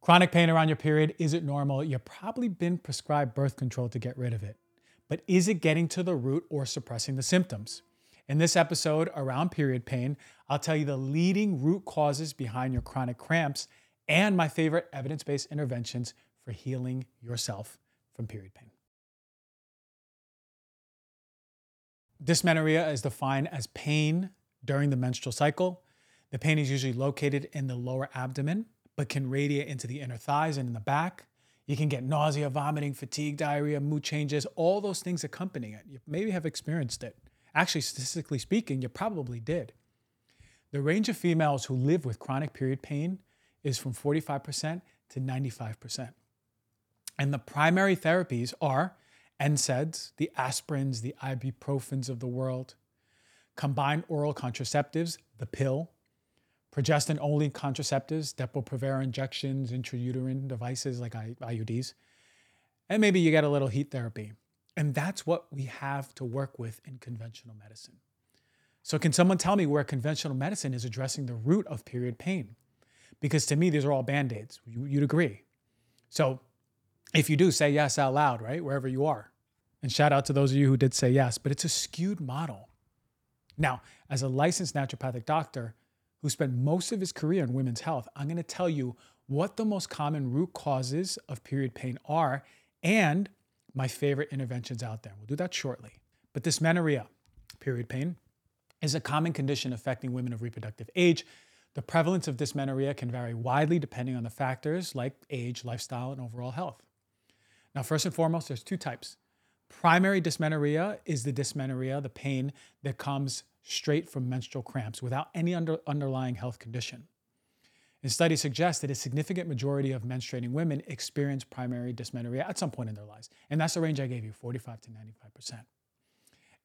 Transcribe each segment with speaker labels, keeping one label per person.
Speaker 1: Chronic pain around your period isn't normal. You've probably been prescribed birth control to get rid of it. But is it getting to the root or suppressing the symptoms? In this episode around period pain, I'll tell you the leading root causes behind your chronic cramps and my favorite evidence based interventions for healing yourself from period pain. Dysmenorrhea is defined as pain during the menstrual cycle. The pain is usually located in the lower abdomen but can radiate into the inner thighs and in the back. You can get nausea, vomiting, fatigue, diarrhea, mood changes, all those things accompanying it. You maybe have experienced it. Actually, statistically speaking, you probably did. The range of females who live with chronic period pain is from 45% to 95%. And the primary therapies are NSAIDs, the aspirins, the ibuprofens of the world, combined oral contraceptives, the pill, progestin only contraceptives, Depo-Provera injections, intrauterine devices like IUDs, and maybe you get a little heat therapy. And that's what we have to work with in conventional medicine. So, can someone tell me where conventional medicine is addressing the root of period pain? Because to me, these are all band aids. You'd agree. So, if you do, say yes out loud, right? Wherever you are. And shout out to those of you who did say yes, but it's a skewed model. Now, as a licensed naturopathic doctor, who spent most of his career in women's health, I'm going to tell you what the most common root causes of period pain are and my favorite interventions out there. We'll do that shortly. But dysmenorrhea, period pain, is a common condition affecting women of reproductive age. The prevalence of dysmenorrhea can vary widely depending on the factors like age, lifestyle, and overall health. Now, first and foremost, there's two types. Primary dysmenorrhea is the dysmenorrhea, the pain that comes straight from menstrual cramps without any under, underlying health condition. And studies suggest that a significant majority of menstruating women experience primary dysmenorrhea at some point in their lives. And that's the range I gave you 45 to 95%.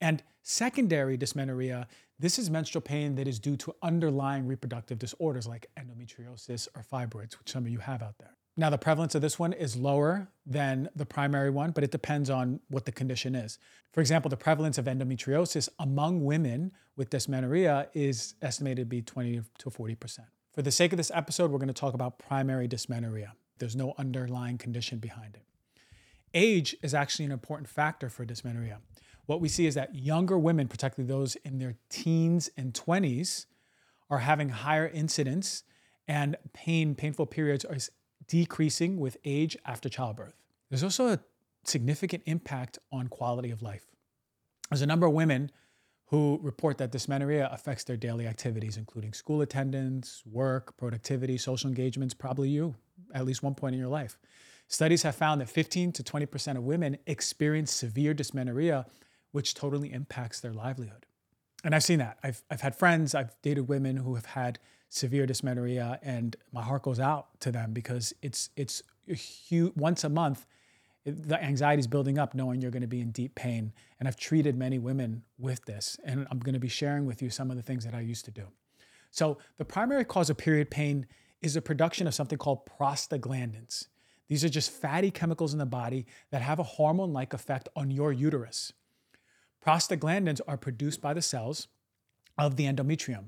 Speaker 1: And secondary dysmenorrhea, this is menstrual pain that is due to underlying reproductive disorders like endometriosis or fibroids, which some of you have out there. Now, the prevalence of this one is lower than the primary one, but it depends on what the condition is. For example, the prevalence of endometriosis among women with dysmenorrhea is estimated to be 20 to 40%. For the sake of this episode, we're going to talk about primary dysmenorrhea. There's no underlying condition behind it. Age is actually an important factor for dysmenorrhea. What we see is that younger women, particularly those in their teens and 20s, are having higher incidence and pain, painful periods are decreasing with age after childbirth. There's also a significant impact on quality of life. There's a number of women who report that dysmenorrhea affects their daily activities, including school attendance, work, productivity, social engagements, probably you at least one point in your life. Studies have found that 15 to 20% of women experience severe dysmenorrhea, which totally impacts their livelihood. And I've seen that. I've, I've had friends, I've dated women who have had severe dysmenorrhea, and my heart goes out to them because it's it's huge, once a month. It, the anxiety is building up, knowing you're going to be in deep pain. And I've treated many women with this, and I'm going to be sharing with you some of the things that I used to do. So, the primary cause of period pain is the production of something called prostaglandins. These are just fatty chemicals in the body that have a hormone like effect on your uterus. Prostaglandins are produced by the cells of the endometrium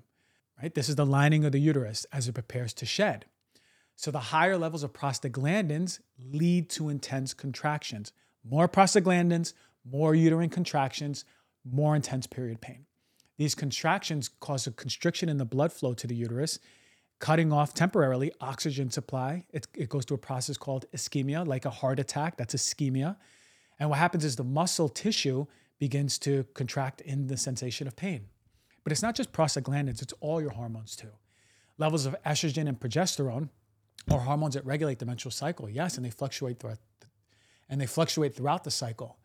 Speaker 1: right? This is the lining of the uterus as it prepares to shed. So the higher levels of prostaglandins lead to intense contractions. More prostaglandins, more uterine contractions, more intense period pain. These contractions cause a constriction in the blood flow to the uterus, cutting off temporarily oxygen supply. It, it goes through a process called ischemia, like a heart attack. That's ischemia. And what happens is the muscle tissue begins to contract in the sensation of pain. But it's not just prostaglandins, it's all your hormones too. Levels of estrogen and progesterone are hormones that regulate the menstrual cycle, yes, and they fluctuate throughout and they fluctuate throughout the cycle.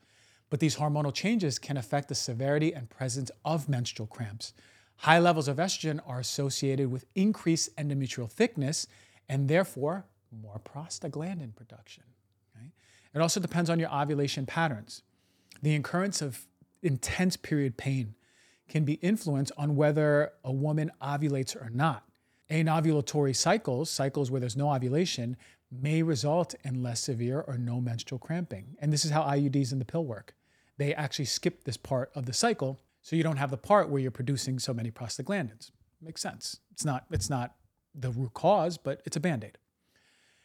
Speaker 1: But these hormonal changes can affect the severity and presence of menstrual cramps. High levels of estrogen are associated with increased endometrial thickness and therefore more prostaglandin production. Okay? It also depends on your ovulation patterns. The occurrence of intense period pain can be influenced on whether a woman ovulates or not. Anovulatory cycles, cycles where there's no ovulation, may result in less severe or no menstrual cramping. And this is how IUDs and the pill work. They actually skip this part of the cycle, so you don't have the part where you're producing so many prostaglandins. Makes sense. It's not, it's not the root cause, but it's a band-aid.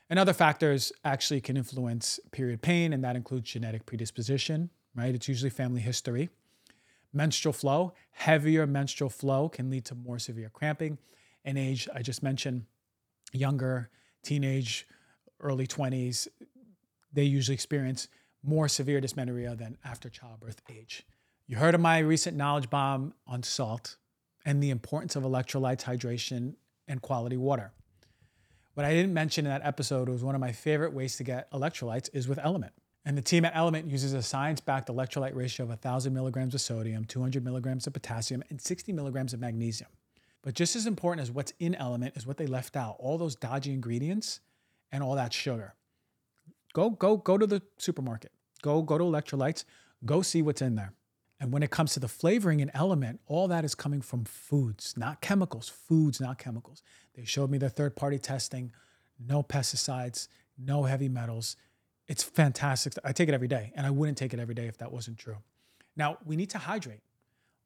Speaker 1: And other factors actually can influence period pain, and that includes genetic predisposition, right? It's usually family history. Menstrual flow, heavier menstrual flow can lead to more severe cramping. And age, I just mentioned, younger, teenage, early 20s, they usually experience more severe dysmenorrhea than after childbirth age. You heard of my recent knowledge bomb on salt and the importance of electrolytes, hydration, and quality water. What I didn't mention in that episode was one of my favorite ways to get electrolytes is with Element. And the team at Element uses a science backed electrolyte ratio of 1,000 milligrams of sodium, 200 milligrams of potassium, and 60 milligrams of magnesium. But just as important as what's in Element is what they left out all those dodgy ingredients and all that sugar. Go, go, go to the supermarket. Go, go to electrolytes. Go see what's in there. And when it comes to the flavoring and element, all that is coming from foods, not chemicals, foods, not chemicals. They showed me their third party testing, no pesticides, no heavy metals. It's fantastic. I take it every day, and I wouldn't take it every day if that wasn't true. Now, we need to hydrate.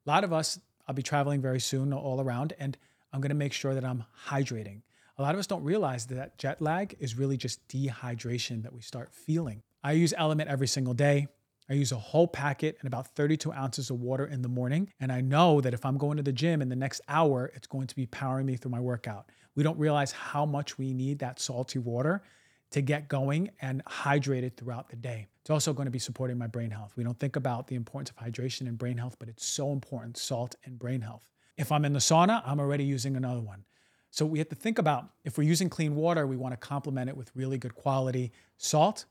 Speaker 1: A lot of us, I'll be traveling very soon all around, and I'm gonna make sure that I'm hydrating. A lot of us don't realize that jet lag is really just dehydration that we start feeling. I use Element every single day. I use a whole packet and about 32 ounces of water in the morning. And I know that if I'm going to the gym in the next hour, it's going to be powering me through my workout. We don't realize how much we need that salty water to get going and hydrated throughout the day. It's also going to be supporting my brain health. We don't think about the importance of hydration and brain health, but it's so important salt and brain health. If I'm in the sauna, I'm already using another one. So we have to think about if we're using clean water, we want to complement it with really good quality salt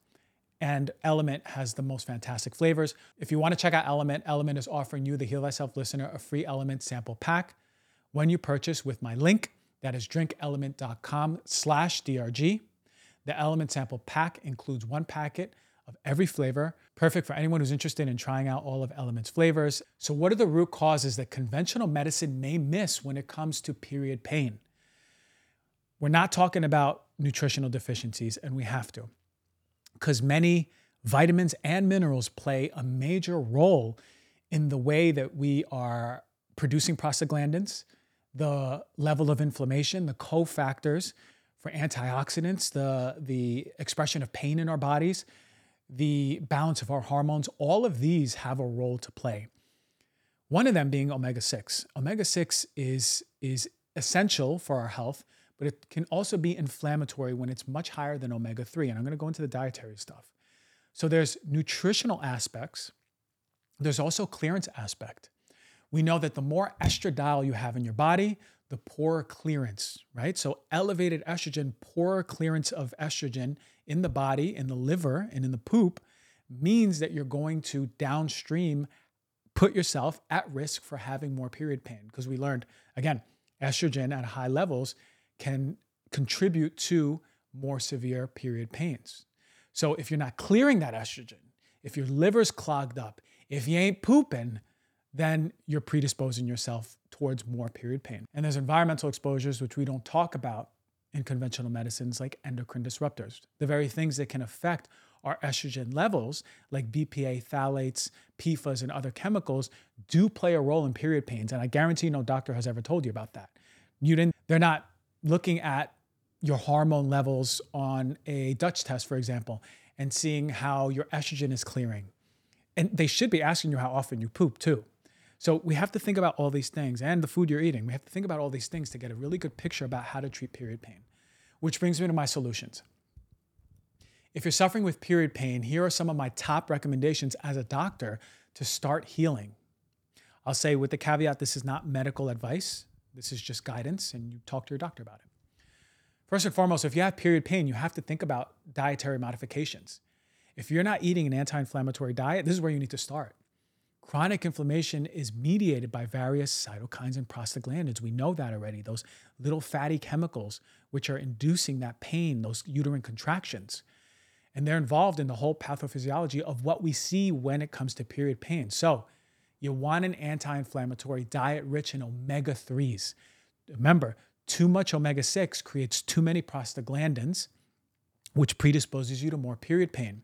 Speaker 1: and Element has the most fantastic flavors. If you want to check out Element, Element is offering you, the Heal Thyself listener, a free Element sample pack when you purchase with my link. That is drinkelement.com slash DRG. The Element sample pack includes one packet of every flavor, perfect for anyone who's interested in trying out all of Element's flavors. So, what are the root causes that conventional medicine may miss when it comes to period pain? We're not talking about nutritional deficiencies, and we have to because many vitamins and minerals play a major role in the way that we are producing prostaglandins, the level of inflammation, the cofactors for antioxidants, the, the expression of pain in our bodies, the balance of our hormones, all of these have a role to play. One of them being omega 6. Omega 6 is, is essential for our health but it can also be inflammatory when it's much higher than omega 3. And I'm going to go into the dietary stuff. So there's nutritional aspects, there's also clearance aspect. We know that the more estradiol you have in your body, the poorer clearance, right? So elevated estrogen, poorer clearance of estrogen in the body, in the liver, and in the poop means that you're going to downstream put yourself at risk for having more period pain. Because we learned, again, estrogen at high levels can contribute to more severe period pains. So if you're not clearing that estrogen, if your liver's clogged up, if you ain't pooping, then you're predisposing yourself towards more period pain. And there's environmental exposures, which we don't talk about in conventional medicines, like endocrine disruptors, the very things that can affect our estrogen levels, like BPA, phthalates, PFAS, and other chemicals, do play a role in period pains. And I guarantee no doctor has ever told you about that. You didn't, they're not looking at your hormone levels on a Dutch test, for example, and seeing how your estrogen is clearing. And they should be asking you how often you poop too. So we have to think about all these things and the food you're eating. We have to think about all these things to get a really good picture about how to treat period pain. Which brings me to my solutions. If you're suffering with period pain, here are some of my top recommendations as a doctor to start healing. I'll say with the caveat this is not medical advice. This is just guidance, and you talk to your doctor about it. First and foremost, if you have period pain, you have to think about dietary modifications. If you're not eating an anti inflammatory diet, this is where you need to start. Chronic inflammation is mediated by various cytokines and prostaglandins. We know that already, those little fatty chemicals which are inducing that pain, those uterine contractions. And they're involved in the whole pathophysiology of what we see when it comes to period pain. So, you want an anti inflammatory diet rich in omega 3s. Remember, too much omega 6 creates too many prostaglandins, which predisposes you to more period pain.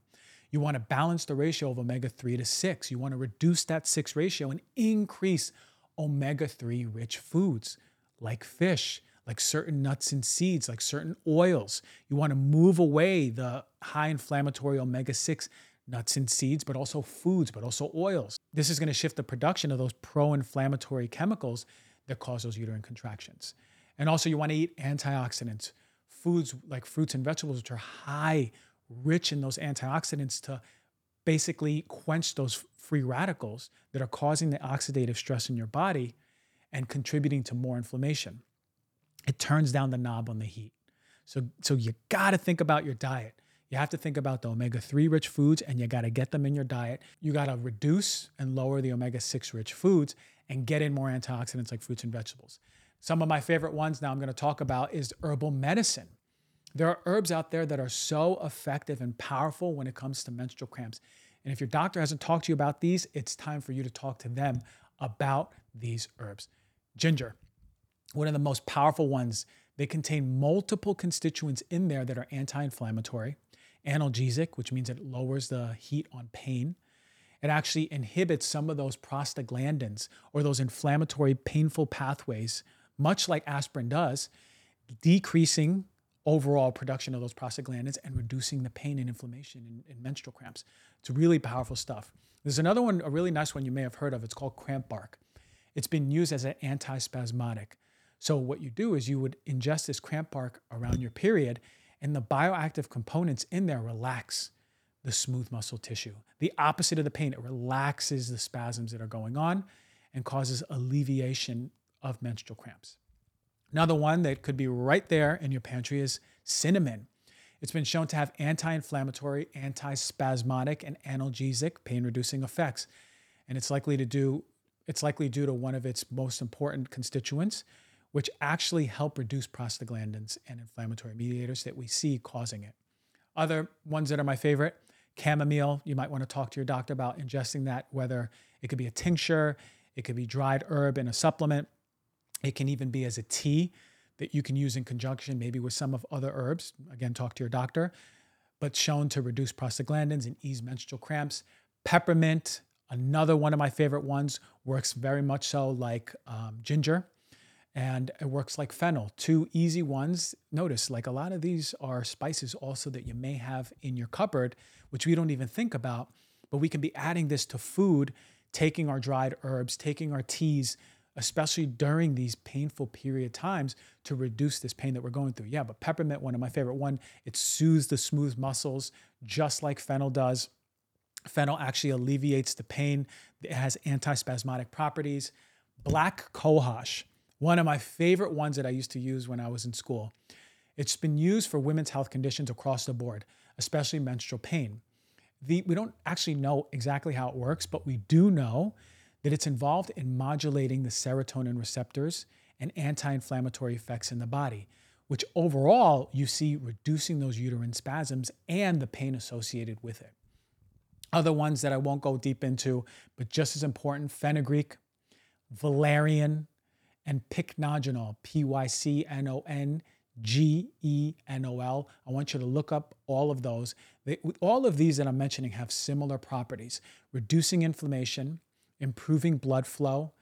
Speaker 1: You want to balance the ratio of omega 3 to 6. You want to reduce that 6 ratio and increase omega 3 rich foods like fish, like certain nuts and seeds, like certain oils. You want to move away the high inflammatory omega 6 nuts and seeds, but also foods, but also oils. This is going to shift the production of those pro inflammatory chemicals that cause those uterine contractions. And also, you want to eat antioxidants, foods like fruits and vegetables, which are high, rich in those antioxidants to basically quench those free radicals that are causing the oxidative stress in your body and contributing to more inflammation. It turns down the knob on the heat. So, so you got to think about your diet. You have to think about the omega 3 rich foods and you got to get them in your diet. You got to reduce and lower the omega 6 rich foods and get in more antioxidants like fruits and vegetables. Some of my favorite ones now I'm going to talk about is herbal medicine. There are herbs out there that are so effective and powerful when it comes to menstrual cramps. And if your doctor hasn't talked to you about these, it's time for you to talk to them about these herbs. Ginger, one of the most powerful ones. They contain multiple constituents in there that are anti inflammatory, analgesic, which means it lowers the heat on pain. It actually inhibits some of those prostaglandins or those inflammatory, painful pathways, much like aspirin does, decreasing overall production of those prostaglandins and reducing the pain and inflammation in, in, menstrual cramps. It's really powerful stuff. There's another one, a really nice one you may have heard of. It's called cramp bark. It's been used as an antispasmodic. So what you do is you would ingest this cramp bark around your period, and the bioactive components in there relax the smooth muscle tissue. The opposite of the pain, it relaxes the spasms that are going on and causes alleviation of menstrual cramps. Another one that could be right there in your pantry is cinnamon. It's been shown to have anti inflammatory, anti spasmodic, and analgesic pain reducing effects. And it's likely to do it's likely due to one of its most important constituents, which actually help reduce prostaglandins and inflammatory mediators that we see causing it. Other ones that are my favorite chamomile, you might want to talk to your doctor about ingesting that, whether it could be a tincture, it could be dried herb in a supplement, it can even be as a tea that you can use in conjunction, maybe with some of other herbs. Again, talk to your doctor, but shown to reduce prostaglandins and ease menstrual cramps. Peppermint, another one of my favorite ones, works very much so like um, ginger and it works like fennel. Two easy ones. Notice, like a lot of these are spices also that you may have in your cupboard, which we don't even think about, but we can be adding this to food, taking our dried herbs, taking our teas, especially during these painful period times to reduce this pain that we're going through. Yeah, but peppermint, one of my favorite one, it soothes the smooth muscles just like fennel does. Fennel actually alleviates the pain. It has antispasmodic properties. Black cohosh one of my favorite ones that I used to use when I was in school. It's been used for women's health conditions across the board, especially menstrual pain. The, we don't actually know exactly how it works, but we do know that it's involved in modulating the serotonin receptors and anti inflammatory effects in the body, which overall you see reducing those uterine spasms and the pain associated with it. Other ones that I won't go deep into, but just as important fenugreek, valerian, and pycnogenol, P Y C N O N G E N O L. I want you to look up all of those. They, all of these that I'm mentioning have similar properties reducing inflammation, improving blood flow,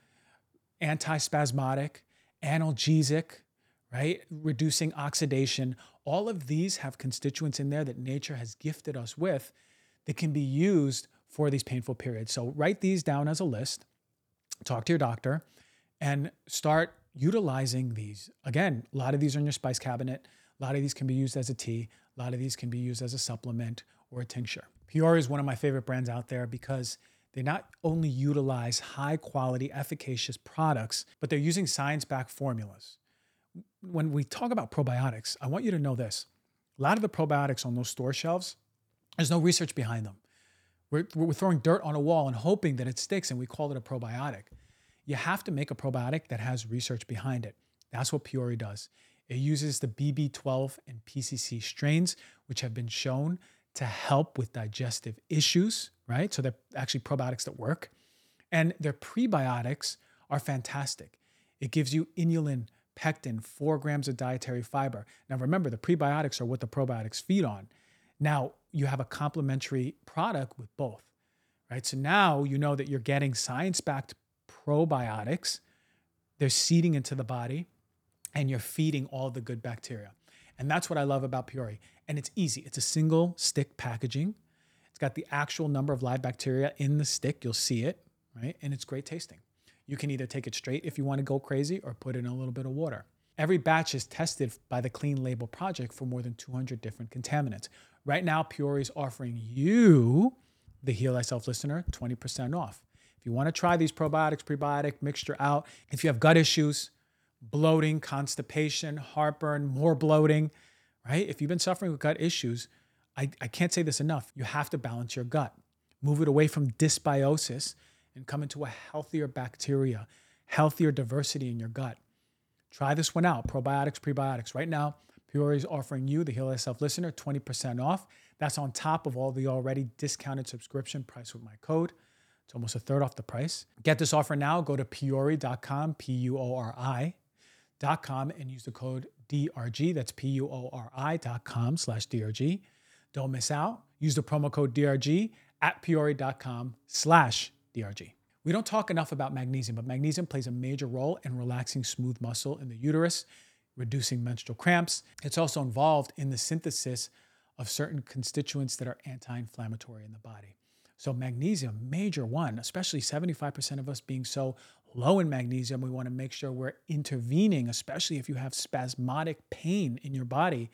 Speaker 1: antispasmodic, analgesic, right? Reducing oxidation. All of these have constituents in there that nature has gifted us with that can be used for these painful periods. So write these down as a list, talk to your doctor, and start utilizing these. Again, a lot of these are in your spice cabinet. A lot of these can be used as a tea. A lot of these can be used as a supplement or a tincture. Puori is one of my favorite brands out there because they not only utilize high quality, efficacious products, but they're using science backed formulas. When we talk about probiotics, I want you to know this a lot of the probiotics on those store shelves, there's no research behind them. We're, we're throwing dirt on a wall and hoping that it sticks, and we call it a probiotic you have to make a probiotic that has research behind it. That's what Puori does. It uses the BB12 and PCC strains, which have been shown to help with digestive issues, right? So they're actually probiotics that work. And their prebiotics are fantastic. It gives you inulin, pectin, four grams of dietary fiber. Now, remember, the prebiotics are what the probiotics feed on. Now, you have a complementary product with both, right? So now you know that you're getting science backed probiotics. They're seeding into the body and you're feeding all the good bacteria. And that's what I love about Puori. And it's easy. It's a single stick packaging. It's got the actual number of live bacteria in the stick. You'll see it, right? And it's great tasting. You can either take it straight if you want to go crazy or put in a little bit of water. Every batch is tested by the Clean Label Project for more than 200 different contaminants. Right now, Puori is offering you, the Heal Thyself listener, 20% off. If you want to try these probiotics, prebiotic mixture out, if you have gut issues, bloating, constipation, heartburn, more bloating, right? If you've been suffering with gut issues, I, I can't say this enough. You have to balance your gut. Move it away from dysbiosis and come into a healthier bacteria, healthier diversity in your gut. Try this one out probiotics, prebiotics. Right now, Puori is offering you, the Heal Thyself listener, 20% off. That's on top of all the already discounted subscription price with my code. It's almost a third off the price. Get this offer now. Go to puori.com, P U O R I.com, and use the code DRG. That's P U O R I dot com slash DRG. Don't miss out. Use the promo code DRG at puori.com slash DRG. We don't talk enough about magnesium, but magnesium plays a major role in relaxing smooth muscle in the uterus, reducing menstrual cramps. It's also involved in the synthesis of certain constituents that are anti inflammatory in the body. So, magnesium, major one, especially 75% of us being so low in magnesium, we want to make sure we're intervening, especially if you have spasmodic pain in your body.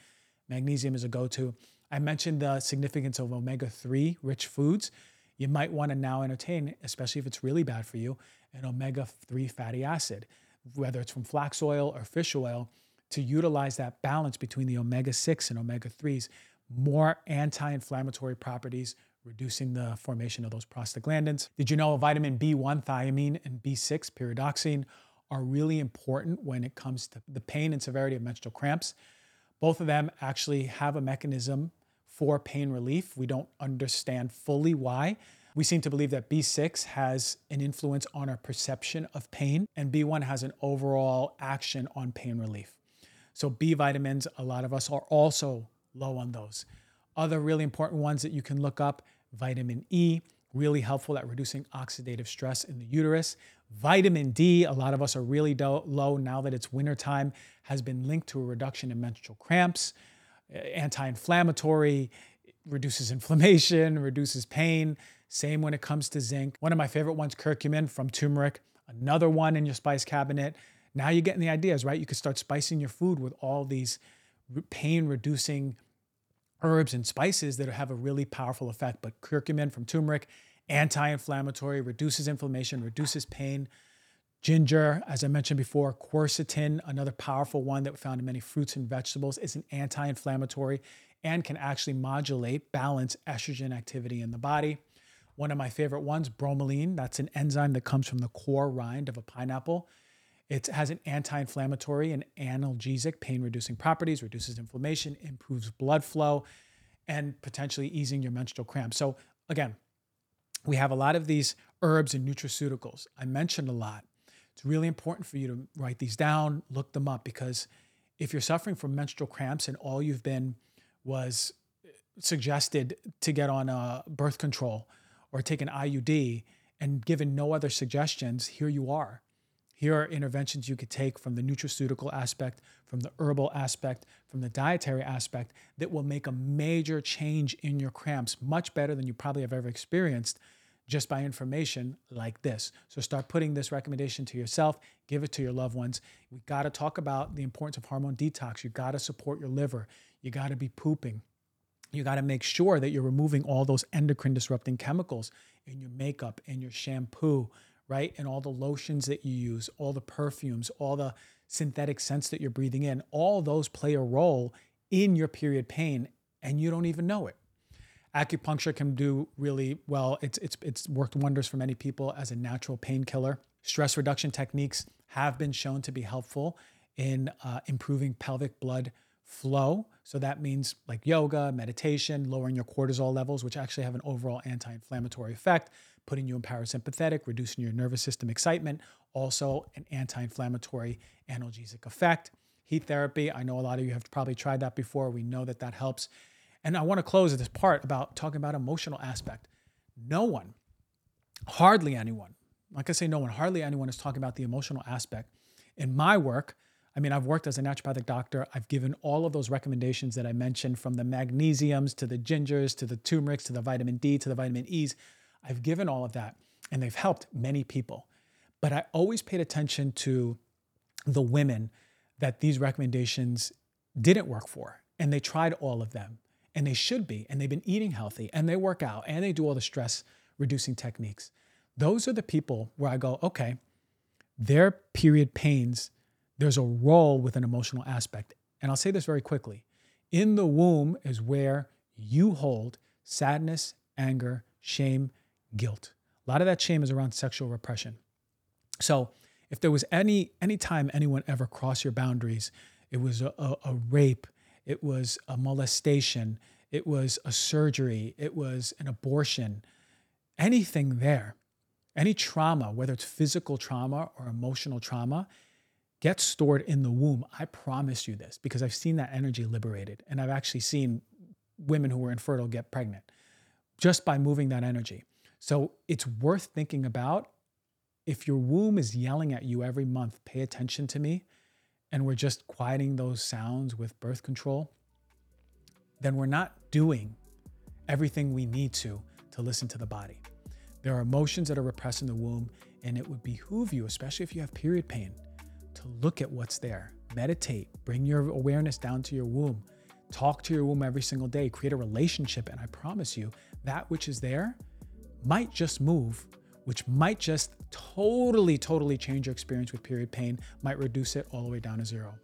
Speaker 1: Magnesium is a go to. I mentioned the significance of omega 3 rich foods. You might want to now entertain, especially if it's really bad for you, an omega 3 fatty acid, whether it's from flax oil or fish oil, to utilize that balance between the omega 6 and omega 3s, more anti inflammatory properties, reducing the formation of those prostaglandins. Did you know vitamin B1, thiamine, and B6, pyridoxine, are really important when it comes to the pain and severity of menstrual cramps? Both of them actually have a mechanism for pain relief. We don't understand fully why. We seem to believe that B6 has an influence on our perception of pain, and B1 has an overall action on pain relief. So, B vitamins, a lot of us are also low on those. Other really important ones that you can look up vitamin E, really helpful at reducing oxidative stress in the uterus. Vitamin D, a lot of us are really do- low now that it's wintertime, has been linked to a reduction in menstrual cramps eh, anti-inflammatory, reduces inflammation, reduces pain. Same when it comes to zinc. One of my favorite ones, curcumin from turmeric. Another one in your spice cabinet. Now you're getting the ideas, right? You could start spicing your food with all these pain reducing herbs and spices that have a really powerful effect. But curcumin from turmeric, anti inflammatory, reduces inflammation, reduces pain. Ginger, as I mentioned before, quercetin, another powerful one that we found in many fruits and vegetables, is an anti inflammatory and can actually modulate, balance estrogen activity in the body. One of my favorite ones, bromelain, that's an enzyme that comes from the core rind of a pineapple. It has an anti inflammatory and analgesic pain reducing properties, reduces inflammation, improves blood flow, and potentially easing your menstrual cramps. So, again, we have a lot of these herbs and nutraceuticals. I mentioned a lot. It's really important for you to write these down, look them up, because if you're suffering from menstrual cramps and all you've been was suggested to get on a birth control or take an IUD and given no other suggestions, here you are. Here are interventions you could take from the nutraceutical aspect, from the herbal aspect, from the dietary aspect that will make a major change in your cramps, much better than you probably have ever experienced just by information like this. So start putting this recommendation to yourself, give it to your loved ones. We got to talk about the importance of hormone detox. You got to support your liver. You got to be pooping. You got to make sure that you're removing all those endocrine disrupting chemicals in your makeup, in your shampoo, right? And all the lotions that you use, all the perfumes, all the synthetic scents that you're breathing in. All those play a role in your period pain and you don't even know it. Acupuncture can do really well. It's it's it's worked wonders for many people as a natural painkiller. Stress reduction techniques have been shown to be helpful in uh, improving pelvic blood flow. So that means like yoga, meditation, lowering your cortisol levels, which actually have an overall anti-inflammatory effect, putting you in parasympathetic, reducing your nervous system excitement, also an anti-inflammatory analgesic effect. Heat therapy, I know a lot of you have probably tried that before. We know that that helps and I want to close this part about talking about emotional aspect. No one, hardly anyone, like I say, no one, hardly anyone is talking about the emotional aspect. In my work, I mean, I've worked as a naturopathic doctor. I've given all of those recommendations that I mentioned from the magnesiums to the gingers to the turmerics to the vitamin D to the vitamin E's. I've given all of that and they've helped many people. But I always paid attention to the women that these recommendations didn't work for. And they tried all of them and they should be. And they've been eating healthy and they work out and they do all the stress reducing techniques. Those are the people where I go, okay, their period pains, there's a role with an emotional aspect. And I'll say this very quickly in the womb is where you hold sadness, anger, shame, guilt. A lot of that shame is around sexual repression. So if there was any any time anyone ever crossed your boundaries, it was a, a, a rape, it was a molestation, it was a surgery, it was an abortion, anything there, any trauma, whether it's physical trauma or emotional trauma, gets stored in the womb. I promise you this because I've seen that energy liberated. And I've actually seen women who were infertile get pregnant just by moving that energy. So it's worth thinking about. If your womb is yelling at you every month, pay attention to me, and we're just quieting those sounds with birth control, then we're not doing everything we need to to listen to the body. There are emotions that are repressed in the womb, and it would behoove you, especially if you have period pain, to look at what's there. Meditate, bring your awareness down to your womb, talk to your womb every single day, create a relationship, and I promise you, that which is there might just move, which might just totally, totally change your experience with period pain, might reduce it all the way down to zero.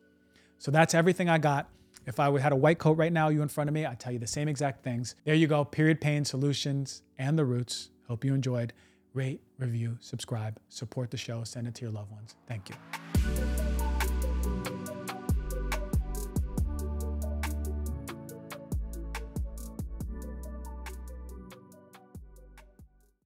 Speaker 1: So that's everything I got. If I had a white coat right now, you in front of me, I'd tell you the same exact things. There you go, period pain solutions and the roots. Hope you enjoyed. Rate, review, subscribe, support the show, send it to your loved ones. Thank you.